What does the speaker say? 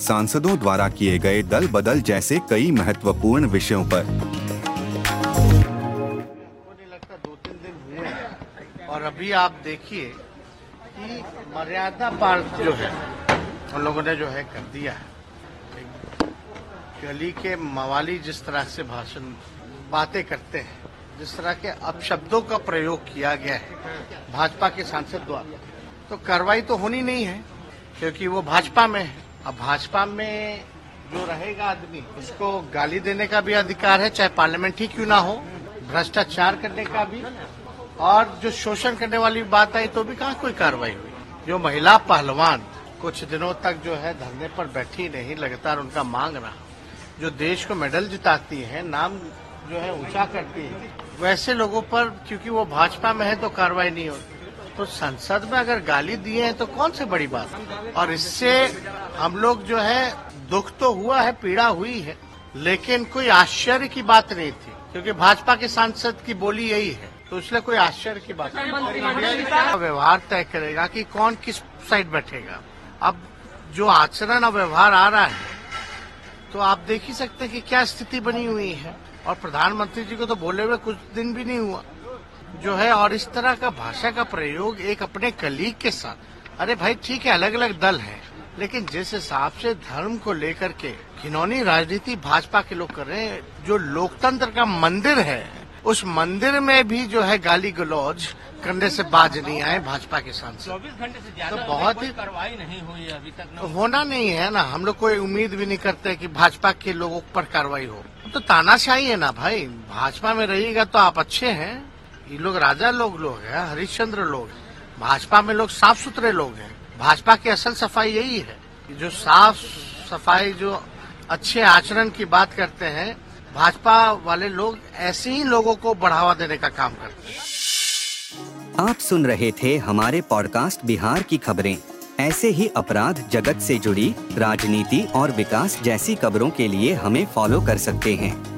सांसदों द्वारा किए गए दल बदल जैसे कई महत्वपूर्ण विषयों पर। और अभी आप देखिए कि मर्यादा पार जो है, उन लोगों ने जो है कर दिया है। गली के मवाली जिस तरह से भाषण, बातें करते हैं, जिस तरह के अपशब्दों का प्रयोग किया गया है, भाजपा के सांसद द्वारा तो कार्रवाई तो होनी नहीं है, क्योंकि वो भाजपा में है। अब भाजपा में जो रहेगा आदमी, उसको गाली देने का भी अधिकार है, चाहे पार्लियामेंट ही क्यों ना हो, भ्रष्टाचार करने का भी। और जो शोषण करने वाली बात आई तो भी कहा कोई कार्रवाई हुई? जो महिला पहलवान कुछ दिनों तक जो है धरने पर बैठी नहीं, लगातार उनका मांग रहा, जो देश को मेडल जिताती है, नाम जो है ऊँचा करती है, वैसे लोगों पर, क्योंकि वो भाजपा में है तो कार्रवाई नहीं होती। तो संसद में अगर गाली दिए हैं तो कौन सी बड़ी बात? और इससे हम लोग जो है, दुख तो हुआ है, पीड़ा हुई है, लेकिन कोई आश्चर्य की बात नहीं थी, क्योंकि भाजपा के सांसद की बोली यही है। तो इसलिए कोई आश्चर्य की बात नहीं व्यवहार तय करेगा कि कौन किस साइड बैठेगा। अब जो आचरण और व्यवहार आ रहा है तो आप देख ही सकते हैं कि क्या स्थिति बनी हुई है। और प्रधानमंत्री जी को तो बोले हुए कुछ दिन भी नहीं हुआ। जो है और इस तरह का भाषा का प्रयोग एक अपने कलीग के साथ। अरे भाई ठीक है अलग अलग दल है लेकिन जिस हिसाब से धर्म को लेकर के घिनौनी राजनीति भाजपा के लोग कर रहे हैं जो लोकतंत्र का मंदिर है उस मंदिर में भी जो है गाली गलौज करने से बाज नहीं आए भाजपा के सांसद। चौबीस घंटे से ज़्यादा तो बहुत ही- कार्रवाई नहीं हुई है अभी तक होना नहीं है ना हम लोग कोई उम्मीद भी नहीं करते कि भाजपा के लोगों पर कार्रवाई हो। तो तानाशाही है ना भाई भाजपा में रहिएगा तो आप अच्छे हैं। ये लोग राजा लोग लोग हैं, हरिश्चंद्र लोग भाजपा में लोग साफ़ सुथरे लोग हैं। भाजपा की असल सफ़ाई यही है। जो साफ़ सफ़ाई, जो अच्छे आचरण की बात करते हैं, भाजपा वाले लोग ऐसे ही लोगों को बढ़ावा देने का काम करते हैं। आप सुन रहे थे हमारे पॉडकास्ट बिहार की खबरें। ऐसे ही अपराध जगत से जुड़ी, राजनीति और विकास जैसी खबरों के लिए हमें फॉलो कर सकते हैं।